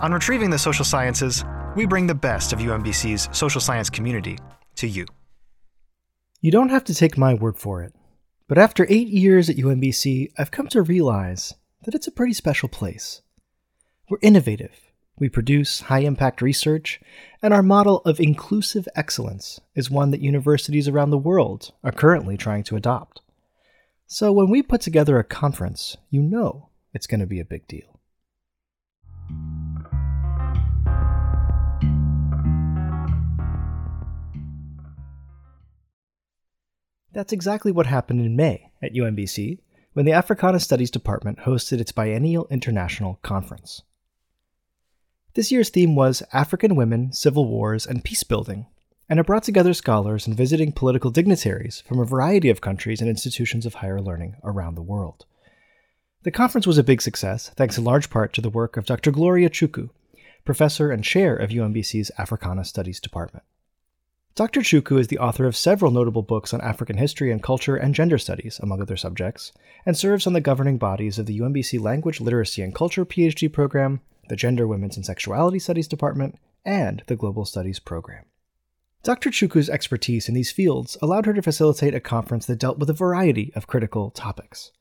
on Retrieving the Social Sciences, we bring the best of UMBC's social science community to you. You don't have to take my word for it, but after eight years at UMBC, I've come to realize that it's a pretty special place. We're innovative, we produce high impact research, and our model of inclusive excellence is one that universities around the world are currently trying to adopt. So when we put together a conference, you know it's going to be a big deal. That's exactly what happened in May at UMBC when the Africana Studies Department hosted its biennial international conference. This year's theme was African Women, Civil Wars, and Peacebuilding, and it brought together scholars and visiting political dignitaries from a variety of countries and institutions of higher learning around the world. The conference was a big success, thanks in large part to the work of Dr. Gloria Chuku, professor and chair of UMBC's Africana Studies Department. Dr. Chuku is the author of several notable books on African history and culture and gender studies, among other subjects, and serves on the governing bodies of the UMBC Language, Literacy, and Culture PhD program, the Gender, Women's, and Sexuality Studies Department, and the Global Studies program. Dr. Chuku's expertise in these fields allowed her to facilitate a conference that dealt with a variety of critical topics.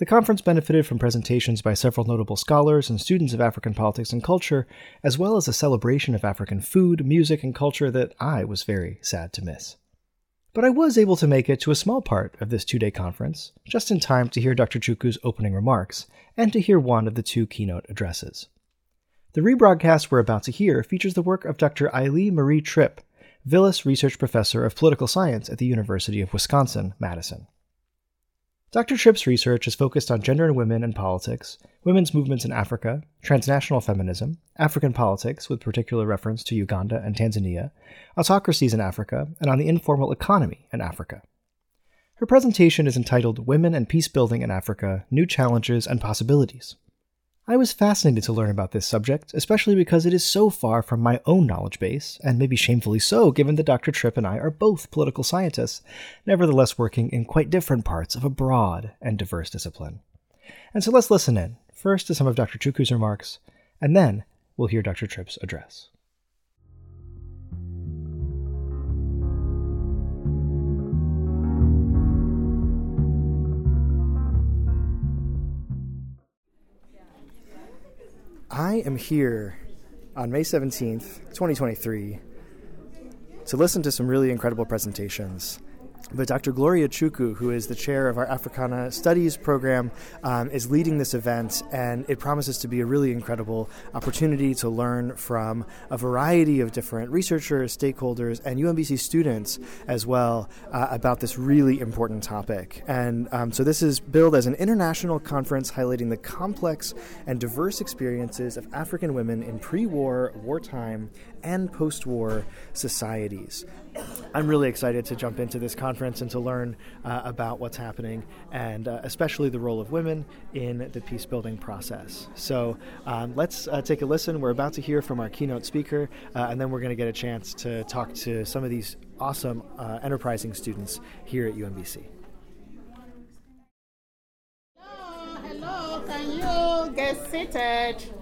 The conference benefited from presentations by several notable scholars and students of African politics and culture, as well as a celebration of African food, music, and culture that I was very sad to miss. But I was able to make it to a small part of this two day conference, just in time to hear Dr. Chuku's opening remarks and to hear one of the two keynote addresses. The rebroadcast we're about to hear features the work of Dr. Aili Mari Tripp, Vilas Research Professor of Political Science at the University of Wisconsin Madison. Dr. Tripp's research is focused on gender and women and politics, women's movements in Africa, transnational feminism, African politics, with particular reference to Uganda and Tanzania, autocracies in Africa, and on the informal economy in Africa. Her presentation is entitled Women and Peace Building in Africa New Challenges and Possibilities. I was fascinated to learn about this subject, especially because it is so far from my own knowledge base, and maybe shamefully so, given that Dr. Tripp and I are both political scientists, nevertheless working in quite different parts of a broad and diverse discipline. And so let's listen in, first to some of Dr. Chuku's remarks, and then we'll hear Dr. Tripp's address. I am here on May 17th, 2023, to listen to some really incredible presentations but Dr. Gloria Chuku, who is the chair of our Africana Studies program, um, is leading this event, and it promises to be a really incredible opportunity to learn from a variety of different researchers, stakeholders, and UMBC students as well uh, about this really important topic. And um, so, this is billed as an international conference highlighting the complex and diverse experiences of African women in pre war, wartime, and post war societies. I'm really excited to jump into this conference and to learn uh, about what's happening, and uh, especially the role of women in the peace building process. So um, let's uh, take a listen. We're about to hear from our keynote speaker, uh, and then we're going to get a chance to talk to some of these awesome, uh, enterprising students here at UMBC. Hello, hello, can you get seated?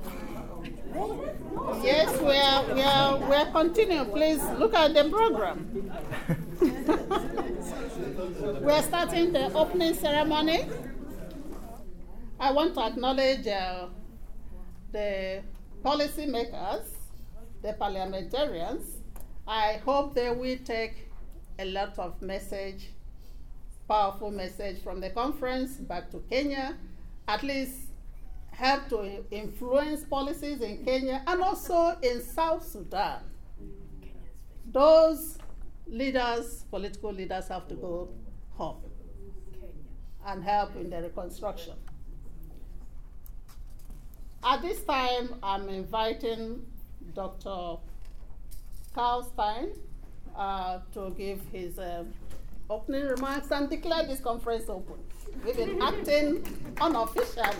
Yes, we are, we are, we are continuing. Please look at the program. we are starting the opening ceremony. I want to acknowledge uh, the policymakers, the parliamentarians. I hope they will take a lot of message, powerful message from the conference back to Kenya, at least help to influence policies in Kenya and also in South Sudan. Those leaders, political leaders, have to go home and help in the reconstruction. At this time, I'm inviting Dr. Carl Stein uh, to give his uh, opening remarks and declare this conference open. We've been acting unofficially.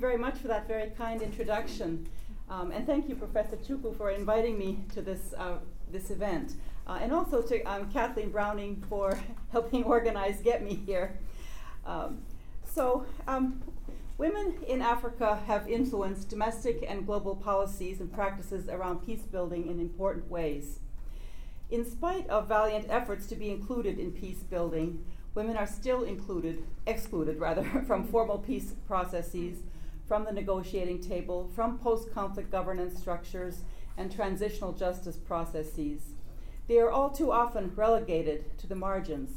Very much for that very kind introduction. Um, and thank you, Professor Chuku, for inviting me to this, uh, this event. Uh, and also to um, Kathleen Browning for helping organize Get Me here. Um, so, um, women in Africa have influenced domestic and global policies and practices around peace building in important ways. In spite of valiant efforts to be included in peace building, women are still included, excluded rather, from formal peace processes, from the negotiating table, from post conflict governance structures, and transitional justice processes. They are all too often relegated to the margins,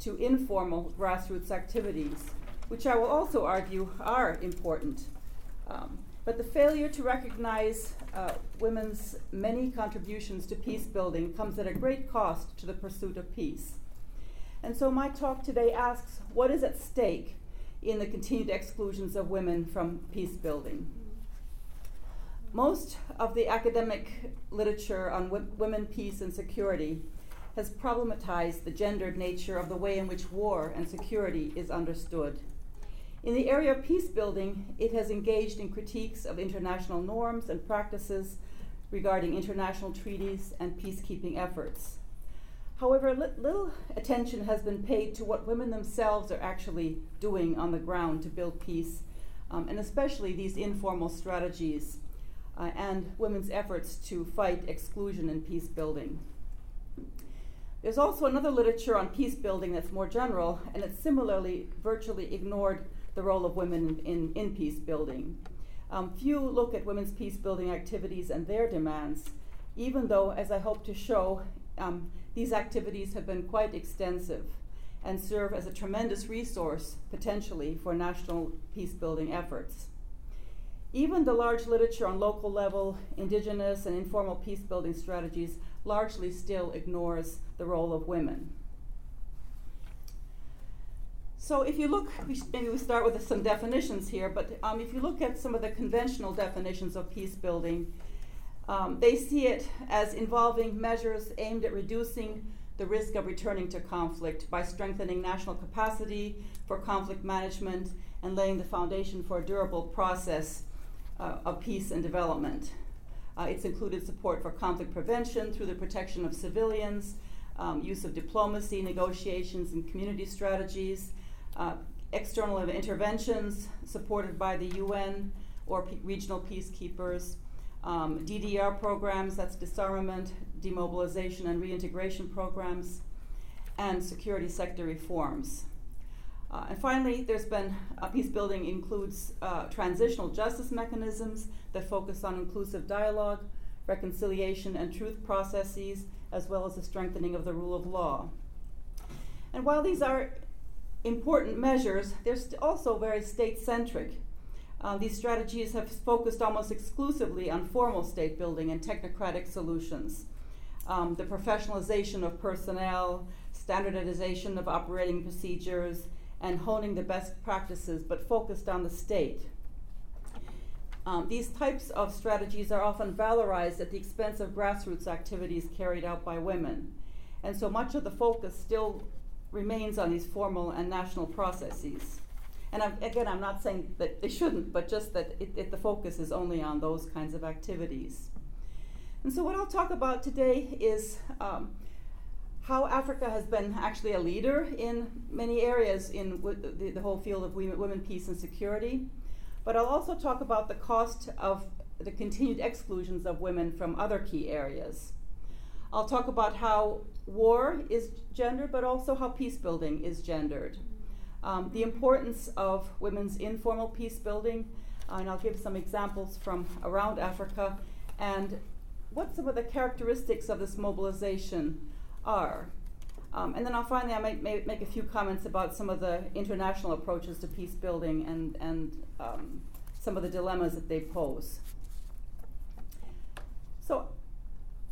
to informal grassroots activities, which I will also argue are important. Um, but the failure to recognize uh, women's many contributions to peace building comes at a great cost to the pursuit of peace. And so my talk today asks what is at stake in the continued exclusions of women from peace building? Most of the academic literature on w- women, peace, and security has problematized the gendered nature of the way in which war and security is understood. In the area of peace building, it has engaged in critiques of international norms and practices regarding international treaties and peacekeeping efforts. However, li- little attention has been paid to what women themselves are actually doing on the ground to build peace, um, and especially these informal strategies uh, and women's efforts to fight exclusion in peace building. There's also another literature on peace building that's more general, and it similarly virtually ignored the role of women in, in peace building. Um, few look at women's peace building activities and their demands, even though, as I hope to show, um, these activities have been quite extensive and serve as a tremendous resource, potentially, for national peace building efforts. Even the large literature on local level, indigenous, and informal peace building strategies largely still ignores the role of women. So, if you look, maybe we start with some definitions here, but um, if you look at some of the conventional definitions of peace building, um, they see it as involving measures aimed at reducing the risk of returning to conflict by strengthening national capacity for conflict management and laying the foundation for a durable process uh, of peace and development. Uh, it's included support for conflict prevention through the protection of civilians, um, use of diplomacy, negotiations, and community strategies, uh, external interventions supported by the UN or regional peacekeepers um, DDR programs, that's disarmament, demobilization, and reintegration programs, and security sector reforms. Uh, and finally, there's been uh, peace building includes uh, transitional justice mechanisms that focus on inclusive dialogue, reconciliation, and truth processes, as well as the strengthening of the rule of law. And while these are important measures, they're st- also very state centric uh, these strategies have focused almost exclusively on formal state building and technocratic solutions. Um, the professionalization of personnel, standardization of operating procedures, and honing the best practices, but focused on the state. Um, these types of strategies are often valorized at the expense of grassroots activities carried out by women. And so much of the focus still remains on these formal and national processes. And I'm, again, I'm not saying that they shouldn't, but just that it, it, the focus is only on those kinds of activities. And so, what I'll talk about today is um, how Africa has been actually a leader in many areas in w- the, the, whole field of women, women, peace, and security. But I'll also talk about the cost of the continued exclusions of women from other key areas. I'll talk about how war is gendered, but also how peace building is gendered um, the importance of women's informal peace building, uh, and I'll give some examples from around Africa, and what some of the characteristics of this mobilization are. Um, and then I'll finally I might make a few comments about some of the international approaches to peace building and, and um, some of the dilemmas that they pose. So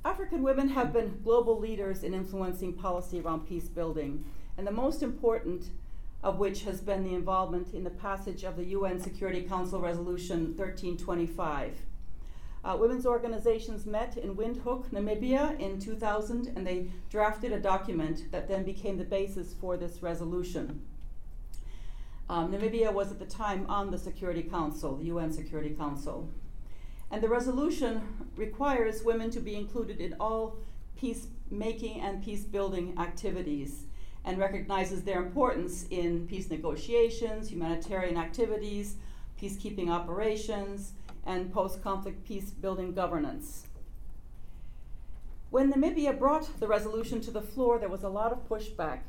African women have been global leaders in influencing policy around peace building, and the most important of which has been the involvement in the passage of the UN Security Council Resolution 1325. Uh, women's organizations met in Windhoek, Namibia in 2000, and they drafted a document that then became the basis for this resolution. Um, Namibia was at the time on the Security Council, the UN Security Council. And the resolution requires women to be included in all peacemaking and peace building activities and recognizes their importance in peace negotiations, humanitarian activities, peacekeeping operations, and post conflict peace building governance. When Namibia brought the resolution to the floor, there was a lot of pushback.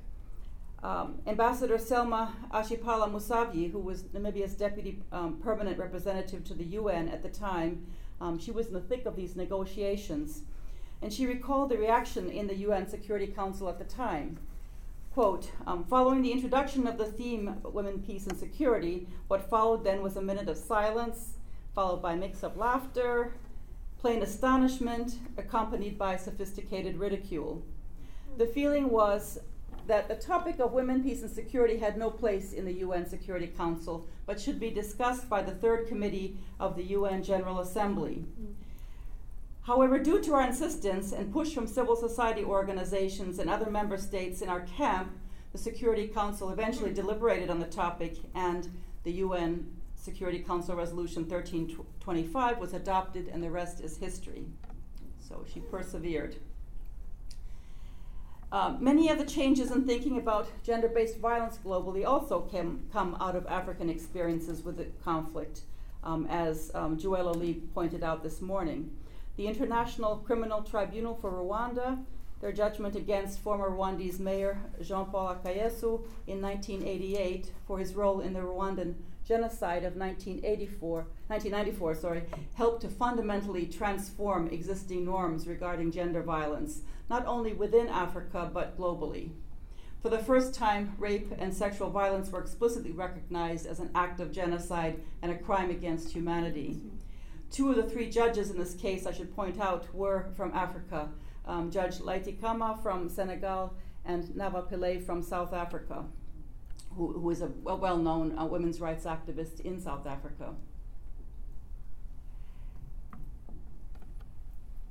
Um, Ambassador Selma Ashipala Musavyi, who was Namibia's deputy um, permanent representative to the UN at the time, um, she was in the thick of these negotiations. And she recalled the reaction in the UN Security Council at the time. Quote, um, following the introduction of the theme Women, Peace, and Security, what followed then was a minute of silence, followed by mix of laughter, plain astonishment, accompanied by sophisticated ridicule. The feeling was that the topic of women, peace, and security had no place in the UN Security Council, but should be discussed by the Third Committee of the UN General Assembly. However, due to our insistence and push from civil society organizations and other member states in our camp, the Security Council eventually deliberated on the topic, and the UN Security Council Resolution 1325 was adopted, and the rest is history. So she persevered. Uh, many of the changes in thinking about gender based violence globally also came, come out of African experiences with the conflict, um, as um, Joella Lee pointed out this morning. The International Criminal Tribunal for Rwanda, their judgment against former Rwandese mayor Jean Paul Akayesu in 1988 for his role in the Rwandan genocide of 1984, 1994 sorry, helped to fundamentally transform existing norms regarding gender violence not only within Africa but globally. For the first time, rape and sexual violence were explicitly recognized as an act of genocide and a crime against humanity. Two of the three judges in this case, I should point out, were from Africa um, Judge Laïty Kama from Senegal and Navi Pillay from South Africa, who, who is a well known uh, women's rights activist in South Africa.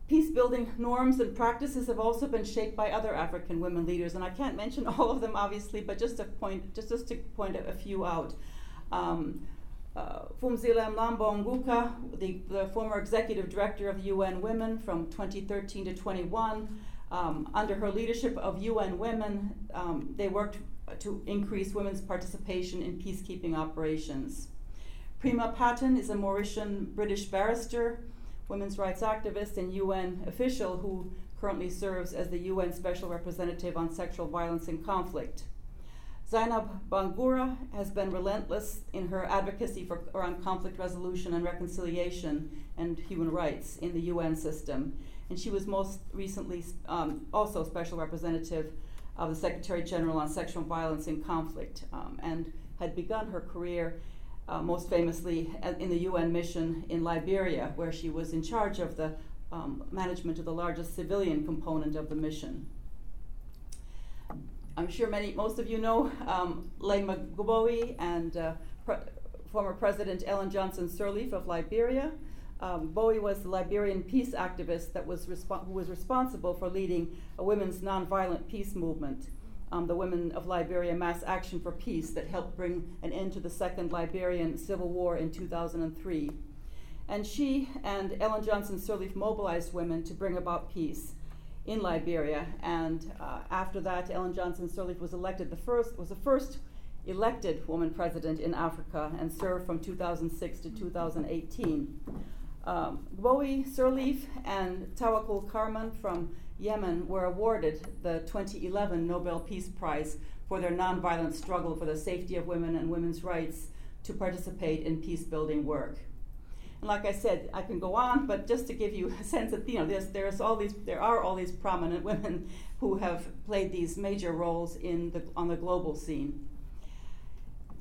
Peace building norms and practices have also been shaped by other African women leaders, and I can't mention all of them obviously, but just to point, just, just to point a, a few out. Um, uh, Phumzile Mlambo the, the, former executive director of UN Women from 2013 to 21, um, under her leadership of UN Women, um, they worked to increase women's participation in peacekeeping operations. Pramila Patten is a Mauritian British barrister women's rights activist and UN official who currently serves as the UN Special Representative on Sexual Violence and Conflict. Zainab Bangura has been relentless in her advocacy for around conflict resolution and reconciliation and human rights in the UN system. And she was most recently um, also special representative of the Secretary General on Sexual Violence in Conflict um, and had begun her career uh, most famously in the UN mission in Liberia, where she was in charge of the um, management of the largest civilian component of the mission. I'm sure many, most of you know um, Leymah Gbowee and uh, pre- former President Ellen Johnson Sirleaf of Liberia. Um, Gbowee was the Liberian peace activist that was who was responsible for leading a women's nonviolent peace movement um, the Women of Liberia Mass Action for Peace that helped bring an end to the Second Liberian Civil War in 2003. And she and Ellen Johnson Sirleaf mobilized women to bring about peace in Liberia. And uh, after that, Ellen Johnson Sirleaf was elected the first was the first elected woman president in Africa and served from 2006 to 2018. Um, Sirleaf and Tawakkol Karman from Yemen were awarded the 2011 Nobel Peace Prize for their nonviolent struggle for the safety of women and women's rights to participate in peace building work. And like I said, I can go on, but just to give you a sense of, you know, there's, there's all these, there are all these prominent women who have played these major roles in the, on the global scene.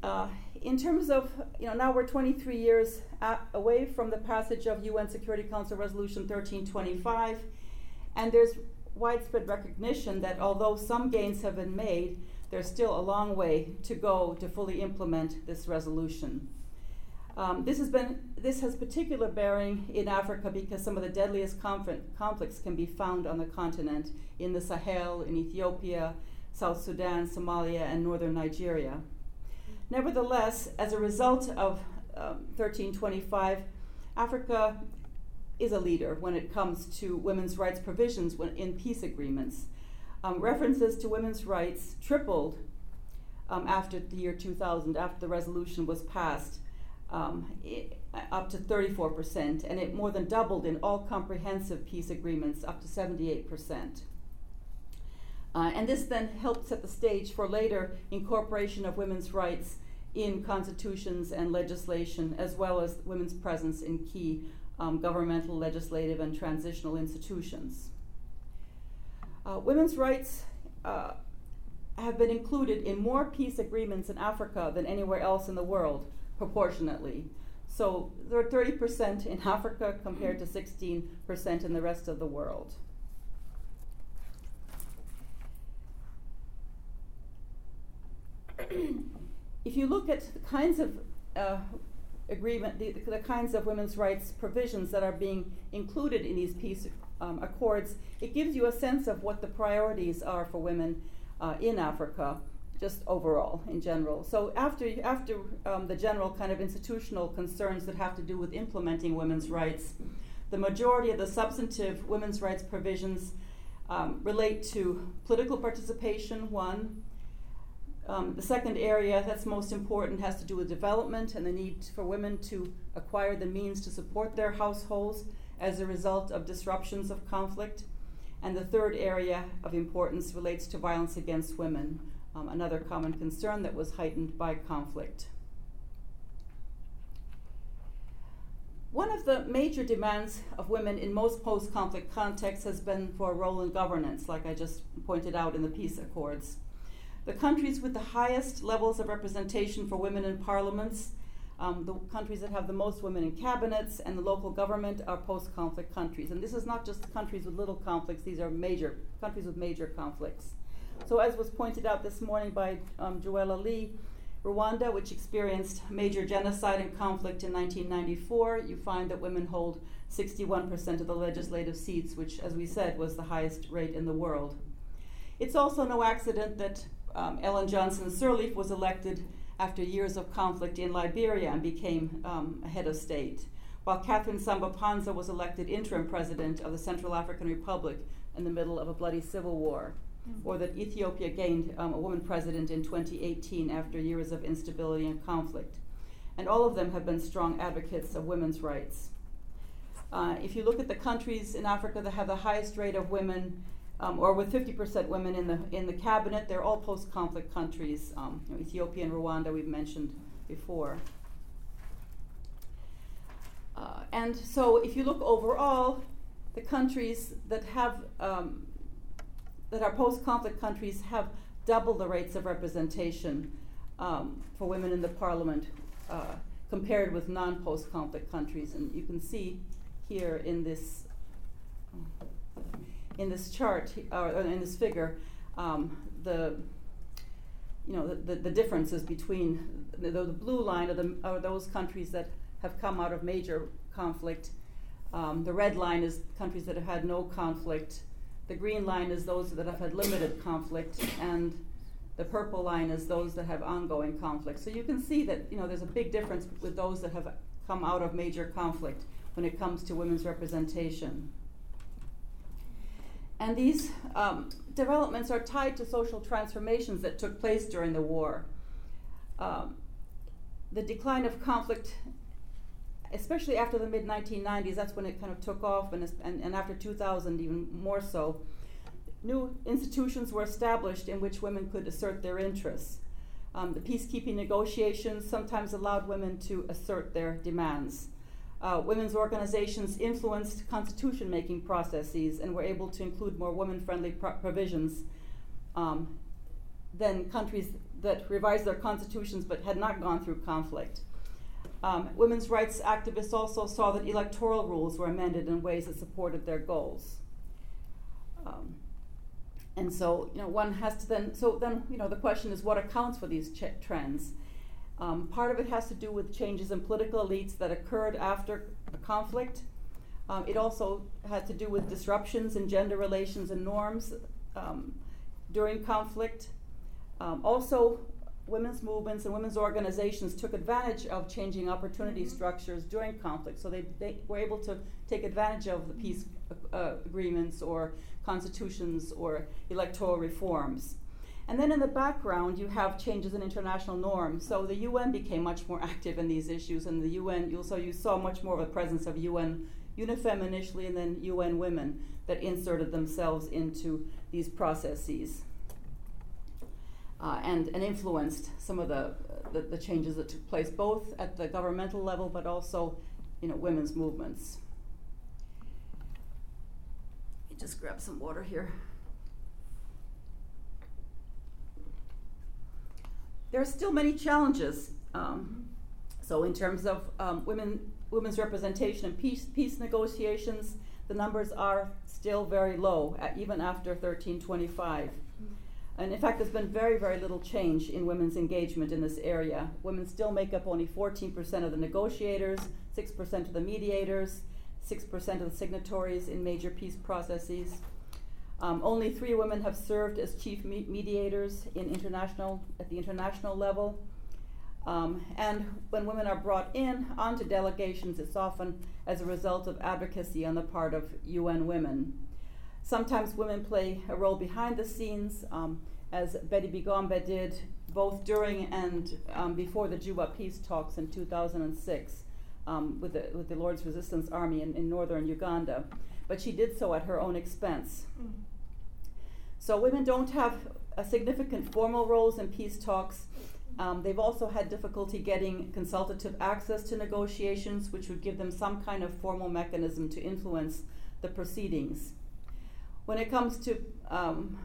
Uh, in terms of, you know, now we're 23 years at, away from the passage of UN Security Council Resolution 1325 And there's widespread recognition that although some gains have been made, there's still a long way to go to fully implement this resolution. Um, this has been this has particular bearing in Africa because some of the deadliest conflicts can be found on the continent in the Sahel, in Ethiopia, South Sudan, Somalia, and northern Nigeria. Nevertheless, as a result of um, 1325, Africa is a leader when it comes to women's rights provisions when, in peace agreements. Um, references to women's rights tripled um, after the year 2000, after the resolution was passed, um, it, up to 34%, and it more than doubled in all comprehensive peace agreements, up to 78%. Uh, and this then helped set the stage for later incorporation of women's rights in constitutions and legislation, as well as women's presence in key um, governmental, legislative, and transitional institutions. Uh, women's rights uh, have been included in more peace agreements in Africa than anywhere else in the world, proportionately. So there are 30% in Africa compared to 16% in the rest of the world. if you look at the kinds of uh, agreement, the, the, kinds of women's rights provisions that are being included in these peace um, accords, it gives you a sense of what the priorities are for women uh, in Africa, just overall in general. So after after um, the general kind of institutional concerns that have to do with implementing women's rights, the majority of the substantive women's rights provisions um, relate to political participation, one, um, the second area that's most important has to do with development and the need for women to acquire the means to support their households as a result of disruptions of conflict. And the third area of importance relates to violence against women, um, another common concern that was heightened by conflict. One of the major demands of women in most post conflict contexts has been for a role in governance, like I just pointed out in the peace accords. The countries with the highest levels of representation for women in parliaments, um, the countries that have the most women in cabinets and the local government are post conflict countries. And this is not just countries with little conflicts, these are major countries with major conflicts. So, as was pointed out this morning by um, Joella Lee, Rwanda, which experienced major genocide and conflict in 1994, you find that women hold 61% of the legislative seats, which, as we said, was the highest rate in the world. It's also no accident that um, Ellen Johnson Sirleaf was elected after years of conflict in Liberia and became um, head of state, while Catherine Samba Panza was elected interim president of the Central African Republic in the middle of a bloody civil war. Or that Ethiopia gained um, a woman president in 2018 after years of instability and conflict. And all of them have been strong advocates of women's rights. Uh, if you look at the countries in Africa that have the highest rate of women um, or with 50% women in the in the cabinet. They're all post-conflict countries. Um, you know, Ethiopia and Rwanda we've mentioned before. Uh, and so, if you look overall, the countries that have um, that our post-conflict countries have double the rates of representation um, for women in the parliament uh, compared with non-post-conflict countries. And you can see here in this in this chart or in this figure um, the you know the, the, the differences between the, the, blue line are, the, are those countries that have come out of major conflict. Um, the red line is countries that have had no conflict. The green line is those that have had limited conflict, and the purple line is those that have ongoing conflict. So you can see that you know there's a big difference with those that have come out of major conflict when it comes to women's representation. And these um, developments are tied to social transformations that took place during the war. Um, the decline of conflict, especially after the mid 1990s, that's when it kind of took off, and, and, and after 2000, even more so. New institutions were established in which women could assert their interests. Um, the peacekeeping negotiations sometimes allowed women to assert their demands uh, women's organizations influenced constitution making processes and were able to include more women friendly pro- provisions um, than countries that revised their constitutions but had not gone through conflict. Um, women's rights activists also saw that electoral rules were amended in ways that supported their goals. and so, you know, one has to then, so then, you know, the question is what accounts for these ch- trends? Um, part of it has to do with changes in political elites that occurred after a conflict. Um, it also had to do with disruptions in gender relations and norms um, during conflict. Um, also, women's movements and women's organizations took advantage of changing opportunity mm-hmm. structures during conflict. So they, they were able to take advantage of the peace uh, agreements or constitutions or electoral reforms. And then in the background, you have changes in international norms. So the UN became much more active in these issues, and the UN, you also you saw much more of a presence of UN UNIFEM initially, and then UN Women that inserted themselves into these processes uh, and, and influenced some of the, the, the changes that took place, both at the governmental level, but also, you know, women's movements. Let me just grab some water here. There are still many challenges. Um, so, in terms of um, women, women's representation in peace, peace negotiations, the numbers are still very low, even after 1325. And in fact, there's been very, very little change in women's engagement in this area. Women still make up only 14% of the negotiators, 6% of the mediators, 6% of the signatories in major peace processes. Um, only three women have served as chief me- mediators in international at the international level. Um, and when women are brought in onto delegations, it's often as a result of advocacy on the part of UN women. Sometimes women play a role behind the scenes, um, as Betty Bigombe did both during and um, before the Juba peace talks in 2006 um, with, the, with the Lord's Resistance Army in, in, northern Uganda. But she did so at her own expense. Mm. So women don't have significant formal roles in peace talks. Um, they've also had difficulty getting consultative access to negotiations, which would give them some kind of formal mechanism to influence the proceedings. When it comes to um,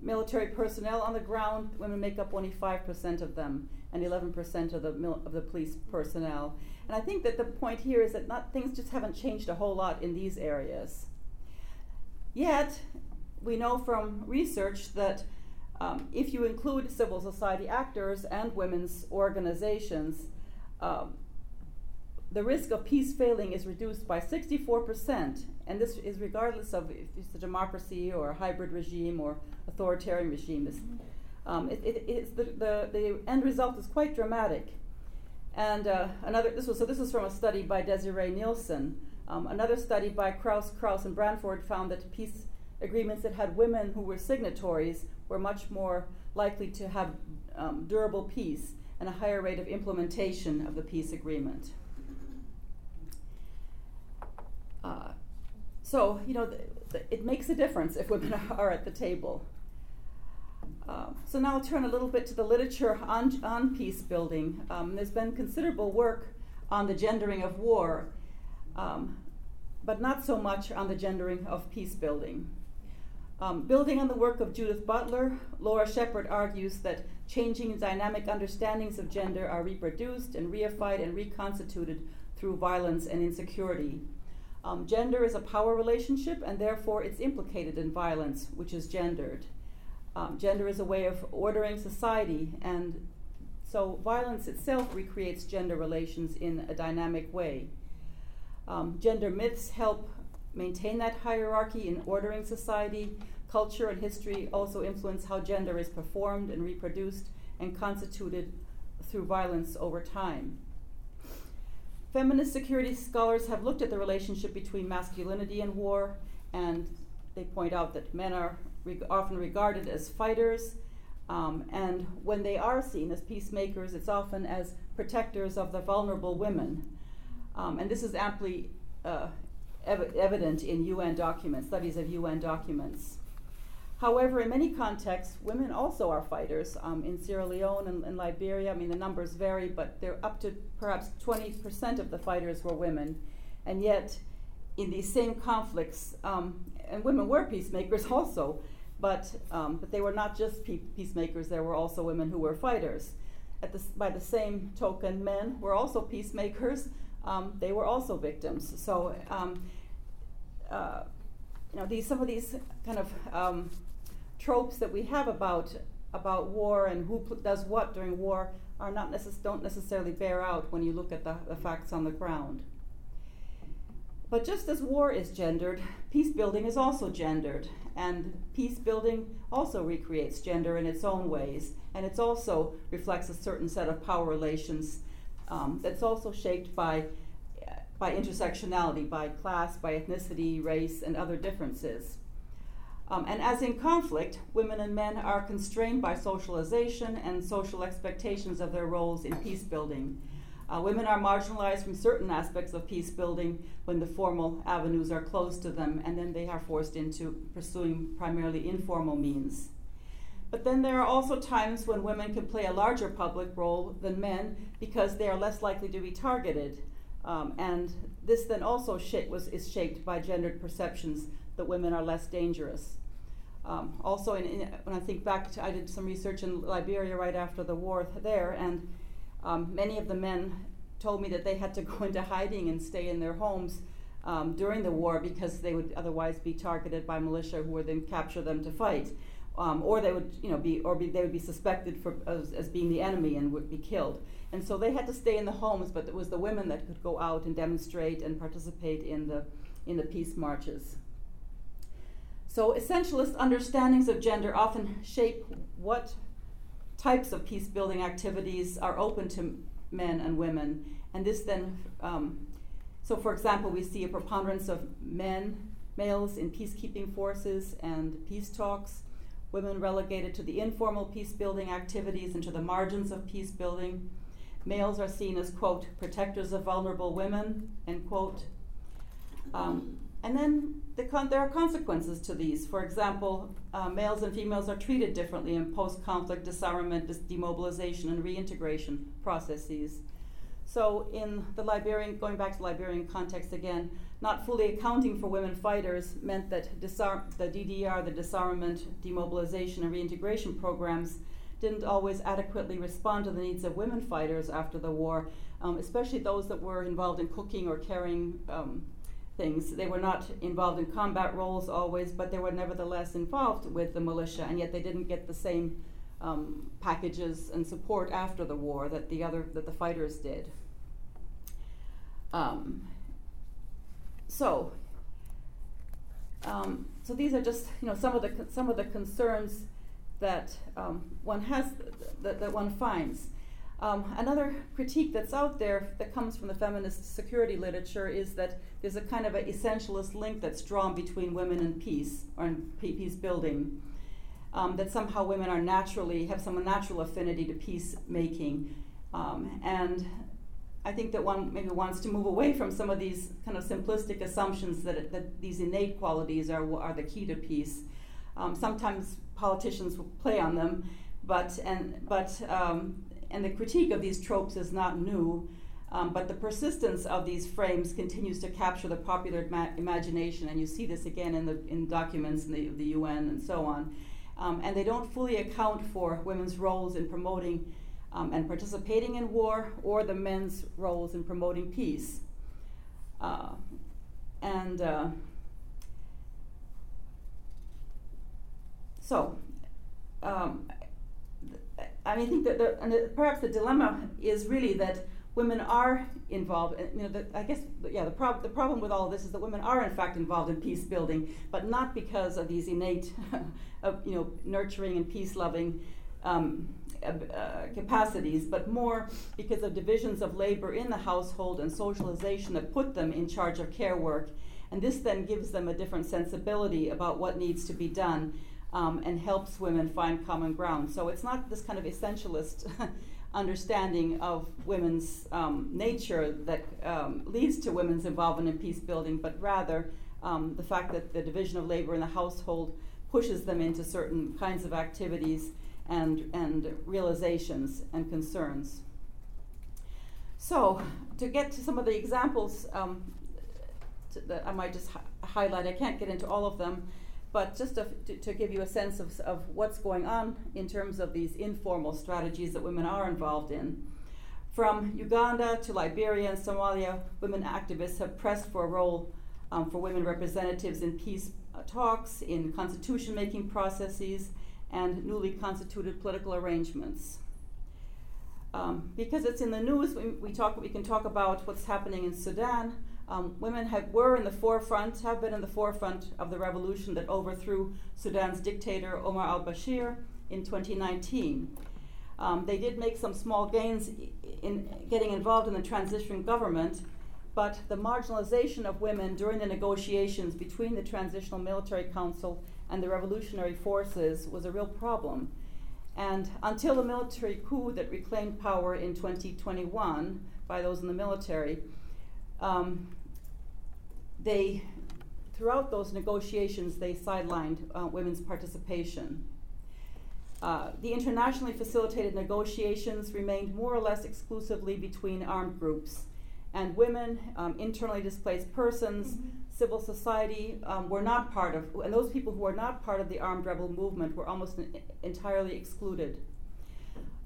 military personnel on the ground, women make up only 5% of them and 11% of the, mil- of the police personnel. And I think that the point here is that not, things just haven't changed a whole lot in these areas. Yet, we know from research that um, if you include civil society actors and women's organizations, um, the risk of peace failing is reduced by 64%, and this is regardless of if it's a democracy or a hybrid regime or authoritarian regime. This, um, it, it, it's the, the, the end result is quite dramatic. And uh, another, this was, so this is from a study by Desirée Nilsson. Um, another study by Krause, Krause, and Bränfors found that peace agreements that had women who were signatories were much more likely to have um, durable peace and a higher rate of implementation of the peace agreement. Uh, so, you know, it makes a difference if women are at the table. Um, so now I'll turn a little bit to the literature on, on peace building. Um, there's been considerable work on the gendering of war, um, but not so much on the gendering of peace building. Um, building on the work of Judith Butler, Laura Shepherd argues that changing dynamic understandings of gender are reproduced and reified and reconstituted through violence and insecurity. Um, gender is a power relationship, and therefore it's implicated in violence, which is gendered. Um, gender is a way of ordering society, and so violence itself recreates gender relations in a dynamic way. Um, gender myths help maintain that hierarchy in ordering society. Culture and history also influence how gender is performed and reproduced and constituted through violence over time. Feminist security scholars have looked at the relationship between masculinity and war, and they point out that men are often regarded as fighters, um, and when they are seen as peacemakers, it's often as protectors of the vulnerable women. Um, and this is amply uh, ev- evident in UN documents, studies of UN documents. However, in many contexts, women also are fighters. Um, in Sierra Leone and, and, Liberia, I mean, the numbers vary, but they're up to perhaps 20% of the fighters were women. And yet, in these same conflicts, um, and women were peacemakers also, but, um, but they were not just pe- peacemakers, there were also women who were fighters. The, by the same token, men were also peacemakers, um, they were also victims. So, um, uh, you know, these, some of these kind of um, tropes that we have about about war and who pl- does what during war are not necess- don't necessarily bear out when you look at the, the facts on the ground. But just as war is gendered, peace building is also gendered, and peace building also recreates gender in its own ways, and it also reflects a certain set of power relations um, that's also shaped by by intersectionality, by class, by ethnicity, race, and other differences. Um, and as in conflict, women and men are constrained by socialization and social expectations of their roles in peace building. Uh, women are marginalized from certain aspects of peace building when the formal avenues are closed to them, and then they are forced into pursuing primarily informal means. But then there are also times when women can play a larger public role than men because they are less likely to be targeted. Um, and this then also was, is shaped by gendered perceptions that women are less dangerous. Um, also, in, in, when I think back to, I did some research in Liberia right after the war there, and um, many of the men told me that they had to go into hiding and stay in their homes um, during the war because they would otherwise be targeted by militia who would then capture them to fight. Um, or they would, you know, be, or be, they would be suspected for, as, as being the enemy and would be killed. And so they had to stay in the homes, but it was the women that could go out and demonstrate and participate in the, in the peace marches. So, essentialist understandings of gender often shape what types of peace building activities are open to men and women. And this then, um, so for example, we see a preponderance of men, males in peacekeeping forces and peace talks, women relegated to the informal peace building activities and to the margins of peace building. Males are seen as, quote, protectors of vulnerable women, end quote. Um, and then the con- there are consequences to these. For example, uh, males and females are treated differently in post conflict disarmament, dis- demobilization, and reintegration processes. So, in the Liberian, going back to the Liberian context again, not fully accounting for women fighters meant that disar- the DDR, the disarmament, demobilization, and reintegration programs didn't always adequately respond to the needs of women fighters after the war, um, especially those that were involved in cooking or carrying um, things. They were not involved in combat roles always, but they were nevertheless involved with the militia, and yet they didn't get the same um, packages and support after the war that the other that the fighters did. Um, so, um, so these are just you know some of the some of the concerns that um, one has, that, that one finds. Um, another critique that's out there that comes from the feminist security literature is that there's a kind of an essentialist link that's drawn between women and peace or peace building. Um, that somehow women are naturally have some natural affinity to peacemaking, um, and I think that one maybe wants to move away from some of these kind of simplistic assumptions that, that these innate qualities are are the key to peace. Um, sometimes politicians will play on them, but and but um, and the critique of these tropes is not new. Um, but the persistence of these frames continues to capture the popular ma- imagination, and you see this again in the in documents in the, the UN and so on. Um, and they don't fully account for women's roles in promoting um, and participating in war, or the men's roles in promoting peace. Uh, and uh, so, um, I mean, I think that the, and the, perhaps the dilemma is really that women are involved. You know, the, I guess, yeah, the, prob- the problem with all of this is that women are in fact involved in peace building, but not because of these innate, uh, you know, nurturing and peace loving. Um, uh, capacities, but more because of divisions of labor in the household and socialization that put them in charge of care work. And this then gives them a different sensibility about what needs to be done um, and helps women find common ground. So it's not this kind of essentialist understanding of women's um, nature that um, leads to women's involvement in peace building, but rather um, the fact that the division of labor in the household pushes them into certain kinds of activities and, and realizations and concerns. So, to get to some of the examples um, that I might just hi- highlight, I can't get into all of them, but just to, to, to, give you a sense of, of what's going on in terms of these informal strategies that women are involved in. From Uganda to Liberia and Somalia, women activists have pressed for a role um, for women representatives in peace uh, talks, in constitution making processes, and newly constituted political arrangements. Um, because it's in the news, we, we, talk, we can talk about what's happening in Sudan. Um, women have, were in the forefront, have been in the forefront of the revolution that overthrew Sudan's dictator Omar al Bashir in 2019. Um, they did make some small gains in getting involved in the transition government, but the marginalization of women during the negotiations between the Transitional Military Council and the revolutionary forces was a real problem. And until the military coup that reclaimed power in 2021 by those in the military, um, they, throughout those negotiations, they sidelined uh, women's participation. Uh, the internationally facilitated negotiations remained more or less exclusively between armed groups, and women, um, internally displaced persons, mm-hmm. civil society um, were not part of, and those people who were not part of the armed rebel movement were almost entirely excluded.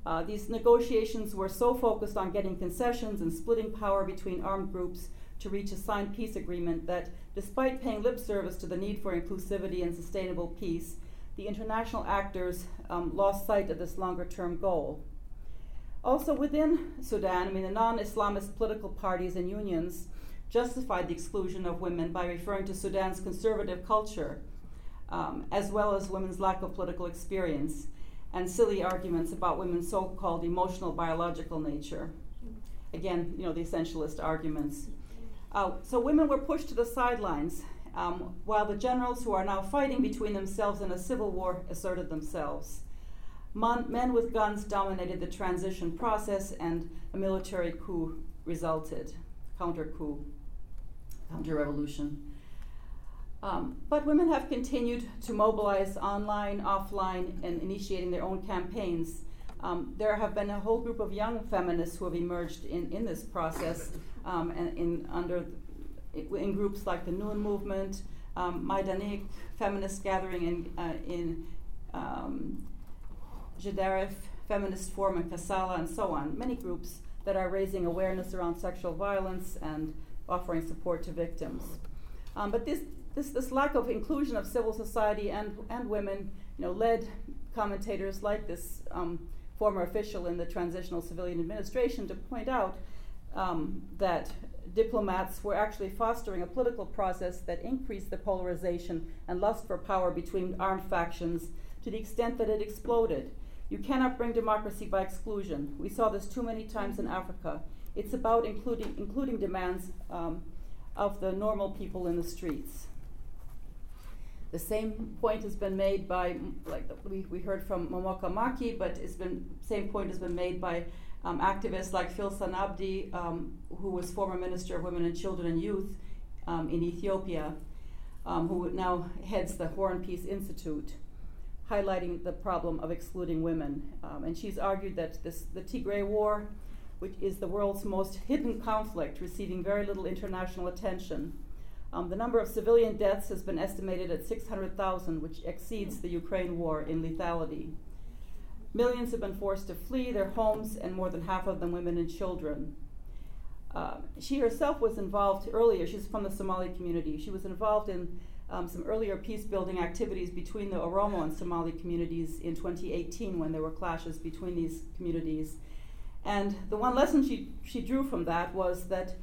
Uh, these negotiations were so focused on getting concessions and splitting power between armed groups to reach a signed peace agreement that, despite paying lip service to the need for inclusivity and sustainable peace, the international actors um, lost sight of this longer term goal. Also, within Sudan, I mean, the non Islamist political parties and unions justified the exclusion of women by referring to Sudan's conservative culture, um, as well as women's lack of political experience, and silly arguments about women's so called emotional biological nature. Again, you know, the essentialist arguments. Uh, so women were pushed to the sidelines um, while the generals who are now fighting between themselves in a civil war asserted themselves. Mon- men with guns dominated the transition process, and a military coup resulted counter coup, counter revolution. Um, but women have continued to mobilize online, offline, and initiating their own campaigns. Um, there have been a whole group of young feminists who have emerged in, in this process um, and in, under in groups like the Noon Movement, um, Feminist Gathering in, uh, in um, Feminist Forum in Kassala, and so on. Many groups that are raising awareness around sexual violence and offering support to victims. Um, but this, this, this lack of inclusion of civil society and, and women you know, led commentators like this um, former official in the Transitional Civilian Administration to point out um, that diplomats were actually fostering a political process that increased the polarization and lust for power between armed factions to the extent that it exploded. You cannot bring democracy by exclusion. We saw this too many times in Africa. It's about including, including demands um, of the normal people in the streets. The same point has been made by, like we, we heard from Momoka Maki, but it's been same point has been made by um, activists like Filsan Abdi, um, who was former Minister of Women and Children and Youth um, in Ethiopia, um, who now heads the Horn Peace Institute, highlighting the problem of excluding women. Um, and she's argued that this, the Tigray War, which is the world's most hidden conflict, receiving very little international attention. Um, the number of civilian deaths has been estimated at 600,000, which exceeds the Ukraine war in lethality. Millions have been forced to flee their homes, and more than half of them women and children. Uh, she herself was involved earlier, she's from the Somali community. She was involved in um, some earlier peace building activities between the Oromo and Somali communities in 2018 when there were clashes between these communities. And the one lesson she, she drew from that was that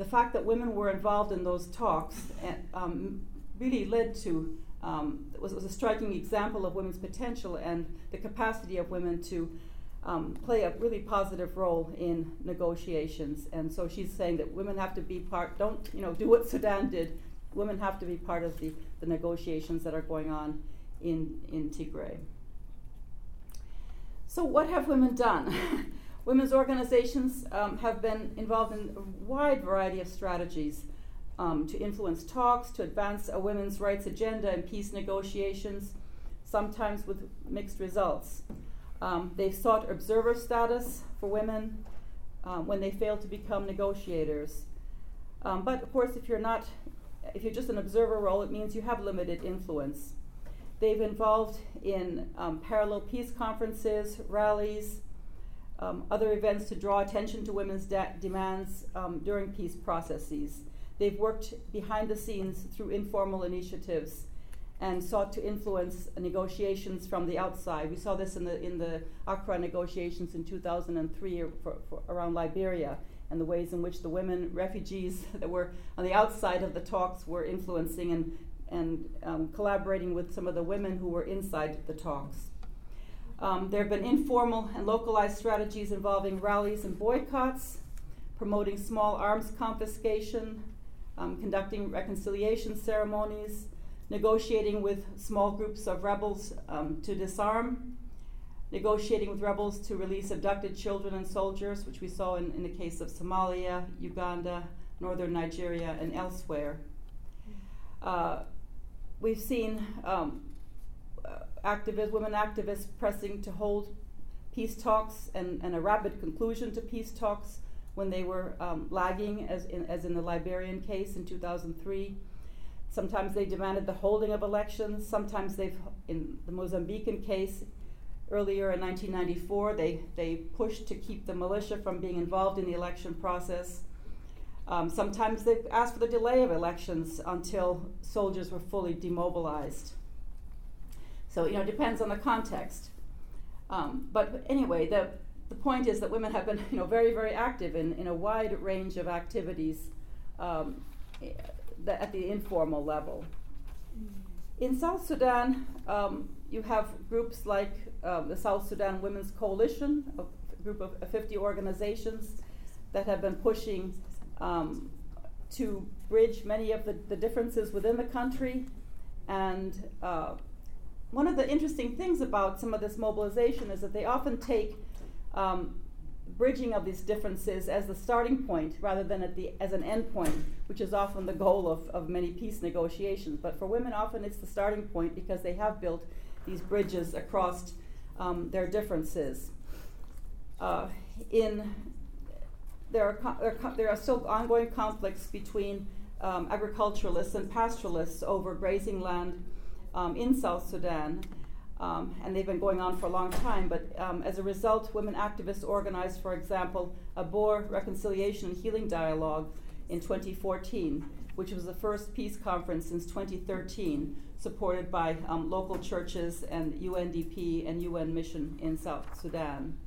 the fact that women were involved in those talks and, um, really led to um, was, was a striking example of women's potential and the capacity of women to um, play a really positive role in negotiations. And so she's saying that women have to be part, don't, you know, do what Sudan did. Women have to be part of the, the negotiations that are going on in, in Tigray. So, what have women done? Women's organizations um, have been involved in a wide variety of strategies um, to influence talks, to advance a women's rights agenda in peace negotiations, sometimes with mixed results. Um, they've sought observer status for women um, when they fail to become negotiators. Um, but of course, if you're not, if you're just an observer role, it means you have limited influence. They've involved in um, parallel peace conferences, rallies, um, other events to draw attention to women's de- demands um, during peace processes. They've worked behind the scenes through informal initiatives and sought to influence negotiations from the outside. We saw this in the in the Accra negotiations in 2003 for, for around Liberia and the ways in which the women refugees that were on the outside of the talks were influencing and and um, collaborating with some of the women who were inside the talks. Um, there have been informal and localized strategies involving rallies and boycotts, promoting small arms confiscation, um, conducting reconciliation ceremonies, negotiating with small groups of rebels um, to disarm, negotiating with rebels to release abducted children and soldiers, which we saw in, in the case of Somalia, Uganda, northern Nigeria, and elsewhere. Uh, we've seen um, activists, women activists pressing to hold peace talks and, and, a rapid conclusion to peace talks when they were um, lagging, as in, as in the Liberian case in 2003. Sometimes they demanded the holding of elections. Sometimes they've, in the Mozambican case, earlier in 1994, they, they pushed to keep the militia from being involved in the election process. Um, sometimes they've asked for the delay of elections until soldiers were fully demobilized. So, you know, it depends on the context. Um, but anyway, the, the point is that women have been, you know, very, very active in, in a wide range of activities um, the, at the informal level. In South Sudan, um, you have groups like um, the South Sudan Women's Coalition, a group of 50 organizations that have been pushing um, to bridge many of the, the, differences within the country. And uh, one of the interesting things about some of this mobilization is that they often take um, bridging of these differences as the starting point rather than at the, as an end point, which is often the goal of, of many peace negotiations. But for women, often it's the starting point because they have built these bridges across um, their differences. Uh, in there are, there, are, there are still ongoing conflicts between um, agriculturalists and pastoralists over grazing land um, in South Sudan. Um, and they've been going on for a long time. But um, as a result, women activists organized, for example, a Bor Reconciliation and Healing Dialogue in 2014, which was the first peace conference since 2013, supported by um, local churches and UNDP and UN Mission in South Sudan.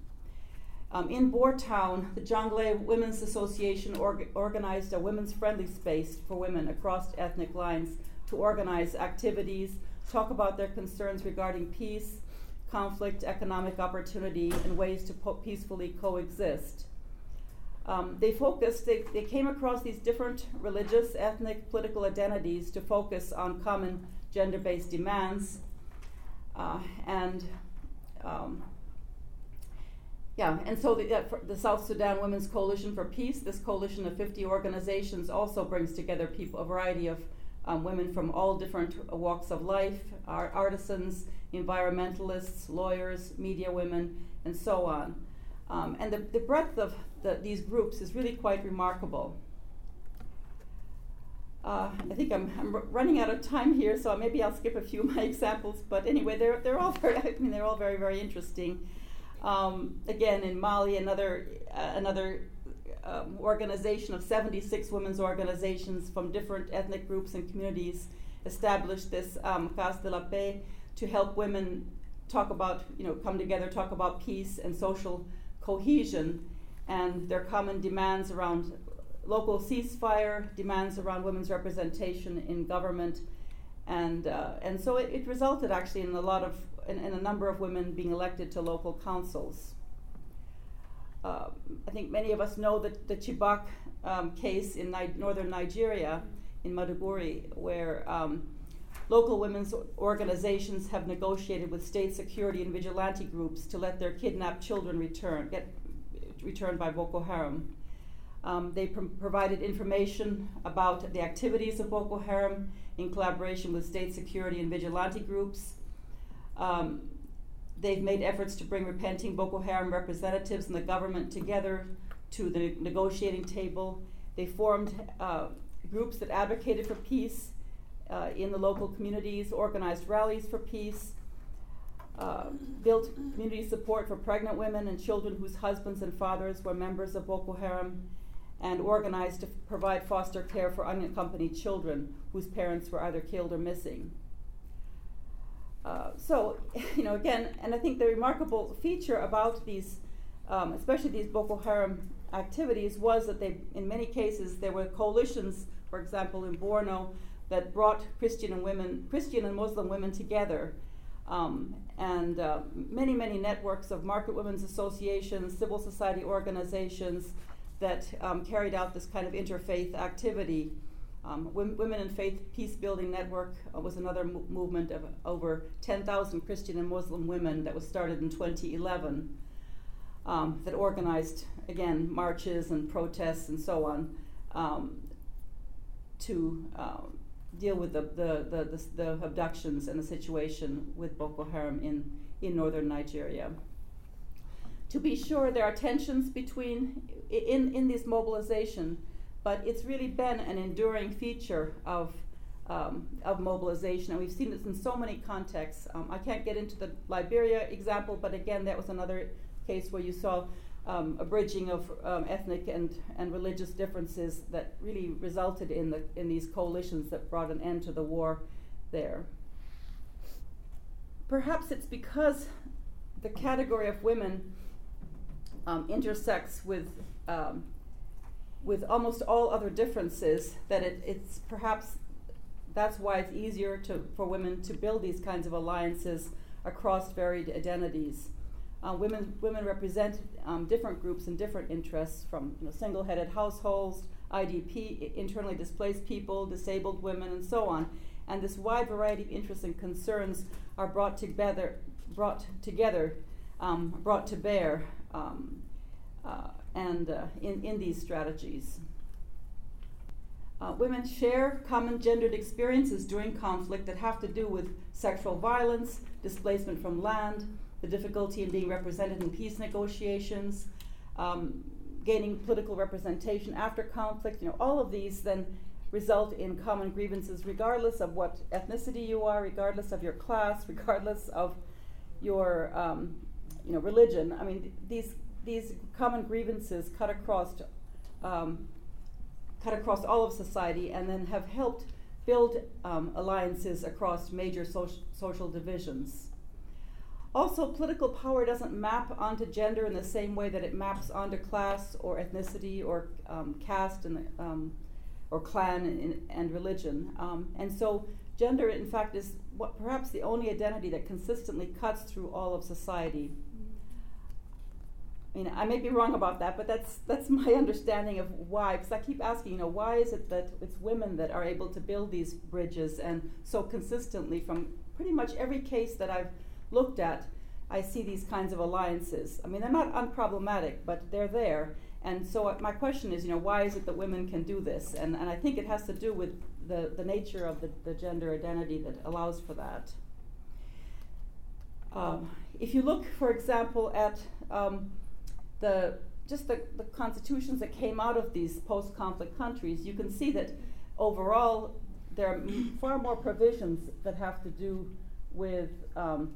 Um, in Bor Town, the Jonglei Women's Association org- organized a women's friendly space for women across ethnic lines to organize activities, talk about their concerns regarding peace, conflict, economic opportunity, and ways to po- peacefully coexist. Um, they focused, they, they came across these different religious, ethnic, political identities to focus on common gender based demands. Uh, and um, yeah, and so the, uh, the, South Sudan Women's Coalition for Peace, this coalition of 50 organizations, also brings together people, a variety of um, women from all different walks of life, artisans, environmentalists, lawyers, media women, and so on. Um, and the, the breadth of the, these groups is really quite remarkable. Uh, I think I'm, I'm running out of time here, so maybe I'll skip a few of my examples. But anyway, they're, they're all very, I mean, they're all very, very interesting. Um, again, in Mali, another, uh, another um, organization of 76 women's organizations from different ethnic groups and communities established this um, Casa de la Paix to help women talk about, you know, come together, talk about peace and social cohesion and their common demands around local ceasefire, demands around women's representation in government, and uh, and so it, it, resulted actually in a lot of in, in, a number of women being elected to local councils. Uh, I think many of us know that the Chibok um, case in Ni- northern Nigeria, in Maiduguri, where um, local women's organizations have negotiated with state security and vigilante groups to let their kidnapped children return, get returned by Boko Haram. Um, they pr- provided information about the activities of Boko Haram in collaboration with state security and vigilante groups. Um, they've made efforts to bring repenting Boko Haram representatives and the government together to the negotiating table. They formed uh, groups that advocated for peace uh, in the local communities, organized rallies for peace, uh, built community support for pregnant women and children whose husbands and fathers were members of Boko Haram, and organized to f- provide foster care for unaccompanied children whose parents were either killed or missing. Uh, so, you know, again, and I think the remarkable feature about these, um, especially these Boko Haram activities, was that they, in many cases, there were coalitions, for example, in Borno, that brought Christian and women, Christian and Muslim women together, um, and uh, many, many networks of market women's associations, civil society organizations that um, carried out this kind of interfaith activity. Um, Women in Faith Peace Building Network uh, was another mo- movement of over 10,000 Christian and Muslim women that was started in 2011 um, that organized, again, marches and protests and so on um, to um, deal with the, the, the, the, the abductions and the situation with Boko Haram in, in northern Nigeria. To be sure, there are tensions between in, in this mobilization but it's really been an enduring feature of, um, of mobilization, and we've seen this in so many contexts. Um, I can't get into the Liberia example, but again, that was another case where you saw um, a bridging of um, ethnic and, and religious differences that really resulted in, the, in these coalitions that brought an end to the war there. Perhaps it's because the category of women um, intersects with um, with almost all other differences, that it, it's perhaps that's why it's easier to, for women to build these kinds of alliances across varied identities. Uh, women, women represent um, different groups and different interests from you know, single headed households, IDP, internally displaced people, disabled women, and so on. And this wide variety of interests and concerns are brought together, brought together, um, brought to bear. Um, uh, and uh, in, in these strategies. Uh, women share common gendered experiences during conflict that have to do with sexual violence, displacement from land, the difficulty in being represented in peace negotiations, um, gaining political representation after conflict. You know, all of these then result in common grievances, regardless of what ethnicity you are, regardless of your class, regardless of your um, you know religion. I mean, th- these these common grievances cut across um, cut across all of society and then have helped build um, alliances across major social, divisions. Also, political power doesn't map onto gender in the same way that it maps onto class or ethnicity or um, caste and, um, or clan and, and religion. Um, and so, gender, in fact, is what, perhaps the only identity that consistently cuts through all of society. I mean, I may be wrong about that, but that's that's my understanding of why. Because I keep asking, you know, why is it that it's women that are able to build these bridges and so consistently from pretty much every case that I've looked at, I see these kinds of alliances. I mean, they're not unproblematic, but they're there. And so my question is, you know, why is it that women can do this? And and I think it has to do with the the nature of the, the gender identity that allows for that. Um, if you look, for example, at um, the just the, the constitutions that came out of these post-conflict countries, you can see that overall there are far more provisions that have to do with um,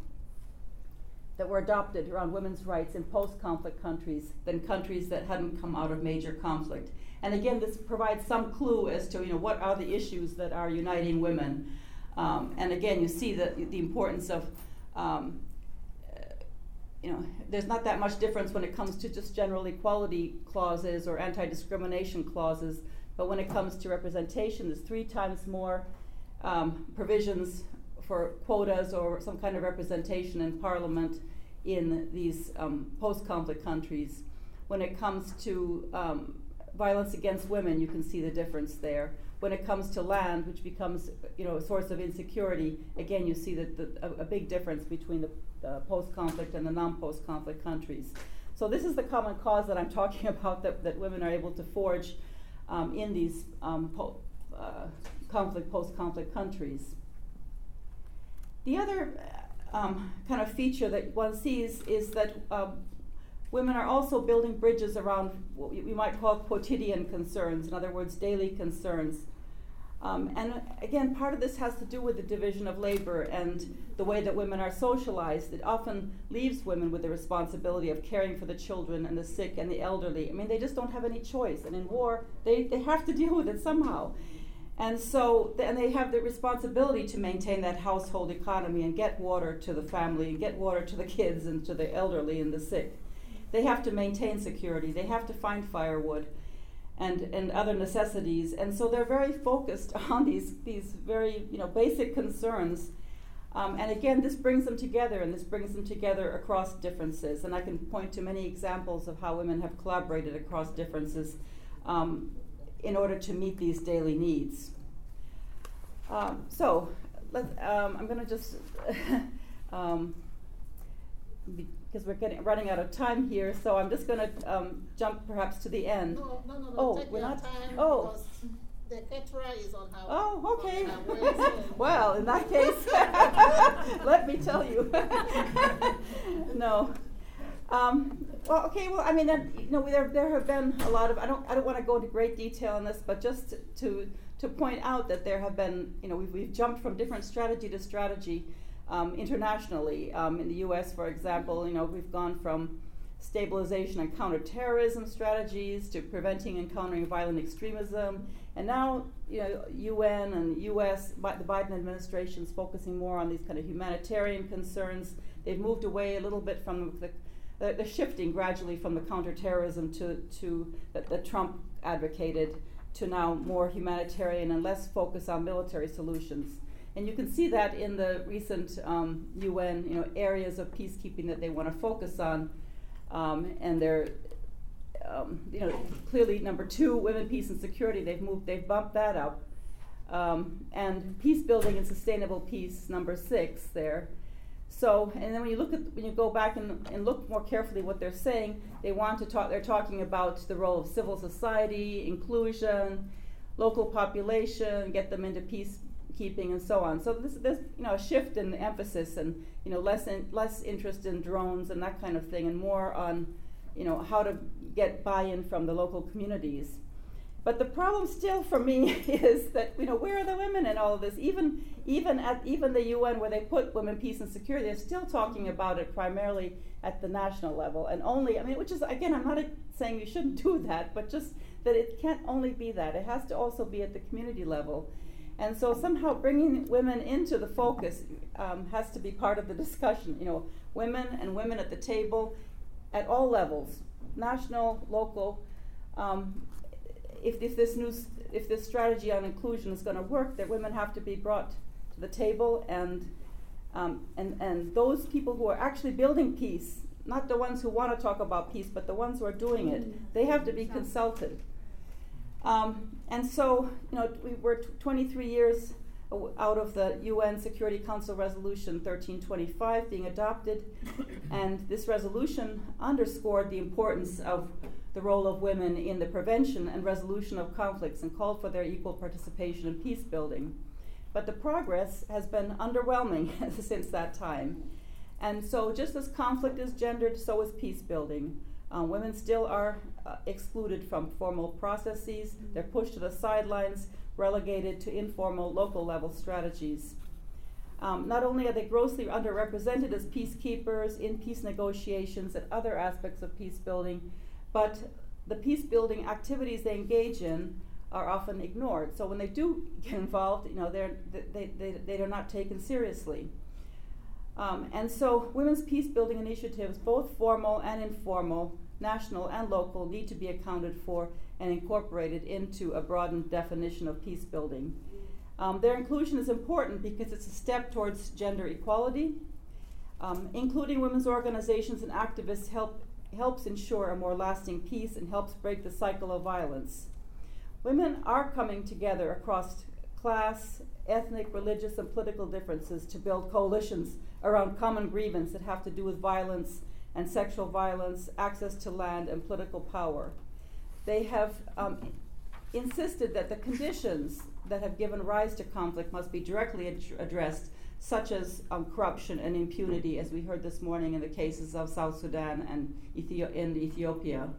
that were adopted around women's rights in post-conflict countries than countries that hadn't come out of major conflict. And again, this provides some clue as to you know what are the issues that are uniting women. Um, and again, you see the, the importance of um, you know, there's not that much difference when it comes to just general equality clauses or anti-discrimination clauses, but when it comes to representation, there's three times more um, provisions for quotas or some kind of representation in parliament in these um, post-conflict countries. When it comes to um, violence against women, you can see the difference there. When it comes to land, which becomes you know a source of insecurity, again you see that the, a, a big difference between the the post-conflict and the non-post-conflict countries. So this is the common cause that I'm talking about that, that women are able to forge um, in these um, po- uh, conflict, post-conflict countries. The other um, kind of feature that one sees is that um, women are also building bridges around what we might call quotidian concerns, in other words, daily concerns. Um, and again, part of this has to do with the division of labor and the way that women are socialized. It often leaves women with the responsibility of caring for the children and the sick and the elderly. I mean, they just don't have any choice. And in war, they, they have to deal with it somehow. And so, and they have the responsibility to maintain that household economy and get water to the family, and get water to the kids and to the elderly and the sick. They have to maintain security. They have to find firewood and, and other necessities. And so they're very focused on these, these very you know, basic concerns. Um, and again, this brings them together, and this brings them together across differences. And I can point to many examples of how women have collaborated across differences um, in order to meet these daily needs. Um, so, um, I'm going to just, um, because we're getting running out of time here, so I'm just going to um, jump perhaps to the end. No, no, no, no. Oh, Take we're your not- time oh. because the caterer is on her. Oh, okay. her well, in that case, let me tell you. no. Um, well, okay. Well, I mean, you know, there there have been a lot of. I don't I don't want to go into great detail on this, but just to to point out that there have been. You know, we've we've jumped from different strategy to strategy um, internationally. Um, in the U.S., for example, you know, we've gone from stabilization and counterterrorism strategies to preventing and countering violent extremism, and now you know UN and U.S. Bi- the Biden administration is focusing more on these kind of humanitarian concerns. They've moved away a little bit from the they're, shifting gradually from the counterterrorism to, to that, that Trump advocated to now more humanitarian and less focus on military solutions. And you can see that in the recent um, UN you know, areas of peacekeeping that they want to focus on. Um, and they're, um, you know, clearly number two, women, peace, and security. They've moved, they've bumped that up. Um, and peace building and sustainable peace, number six there. So, and then when you look at when you go back and, and look more carefully what they're saying, they want to talk. They're talking about the role of civil society, inclusion, local population, get them into peacekeeping, and so on. So this, there's you know a shift in emphasis, and you know less in, less interest in drones and that kind of thing, and more on you know how to get buy-in from the local communities. But the problem still for me is that you know where are the women in all of this? Even even at even the UN where they put women, peace, and security, they're still talking about it primarily at the national level, and only I mean, which is again, I'm not saying you shouldn't do that, but just that it can't only be that. It has to also be at the community level, and so somehow bringing women into the focus um, has to be part of the discussion. You know, women and women at the table at all levels, national, local. Um, if, if this new if this strategy on inclusion is going to work, that women have to be brought to the table, and um, and and those people who are actually building peace, not the ones who want to talk about peace, but the ones who are doing it, they have to be consulted. Um, and so, you know, we were t- 23 years out of the UN Security Council Resolution 1325 being adopted, and this resolution underscored the importance of the role of women in the prevention and resolution of conflicts and called for their equal participation in peace building. But the progress has been underwhelming since that time. And so, just as conflict is gendered, so is peace building. Uh, women still are uh, excluded from formal processes, they're pushed to the sidelines, relegated to informal local level strategies. Um, not only are they grossly underrepresented as peacekeepers in peace negotiations and other aspects of peace building, but the peace building activities they engage in are often ignored. So when they do get involved, you know, they're, they, they, they are not taken seriously. Um, and so women's peace building initiatives, both formal and informal, national and local, need to be accounted for and incorporated into a broadened definition of peace building. Um, their inclusion is important because it's a step towards gender equality. Um, including women's organizations and activists help, helps ensure a more lasting peace and helps break the cycle of violence. Women are coming together across class, ethnic, religious, and political differences to build coalitions around common grievance that have to do with violence and sexual violence, access to land, and political power. They have um, insisted that the conditions that have given rise to conflict must be directly ad- addressed, such as um, corruption and impunity, as we heard this morning in the cases of South Sudan and in Ethiopia.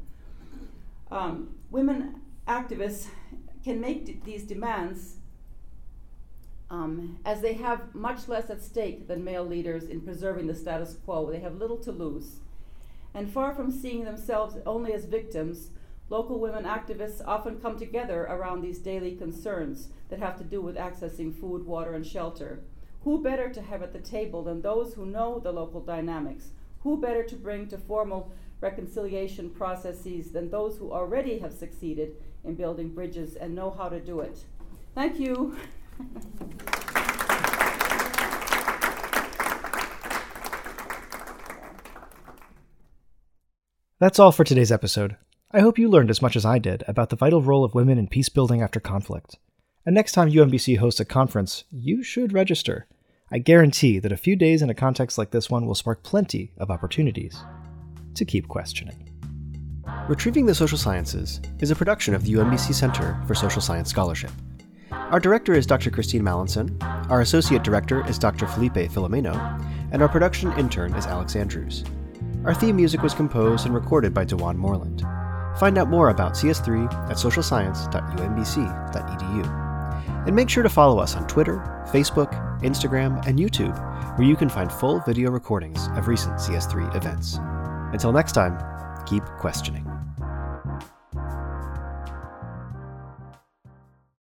Um, women activists can make d- these demands um, as they have much less at stake than male leaders in preserving the status quo. They have little to lose. And far from seeing themselves only as victims, local women activists often come together around these daily concerns. that have to do with accessing food, water, and shelter. Who better to have at the table than those who know the local dynamics? Who better to bring to formal reconciliation processes than those who already have succeeded in building bridges and know how to do it? Thank you. That's all for today's episode. I hope you learned as much as I did about the vital role of women in peace building after conflict. And next time UMBC hosts a conference, you should register. I guarantee that a few days in a context like this one will spark plenty of opportunities to keep questioning. Retrieving the Social Sciences is a production of the UMBC Center for Social Science Scholarship. Our director is Dr. Christine Mallinson, our associate director is Dr. Felipe Filomeno, and our production intern is Alex Andrews. Our theme music was composed and recorded by D'Juan Moreland. Find out more about CS3 at socialscience.umbc.edu. And make sure to follow us on Twitter, Facebook, Instagram, and YouTube, where you can find full video recordings of recent CS3 events. Until next time, keep questioning.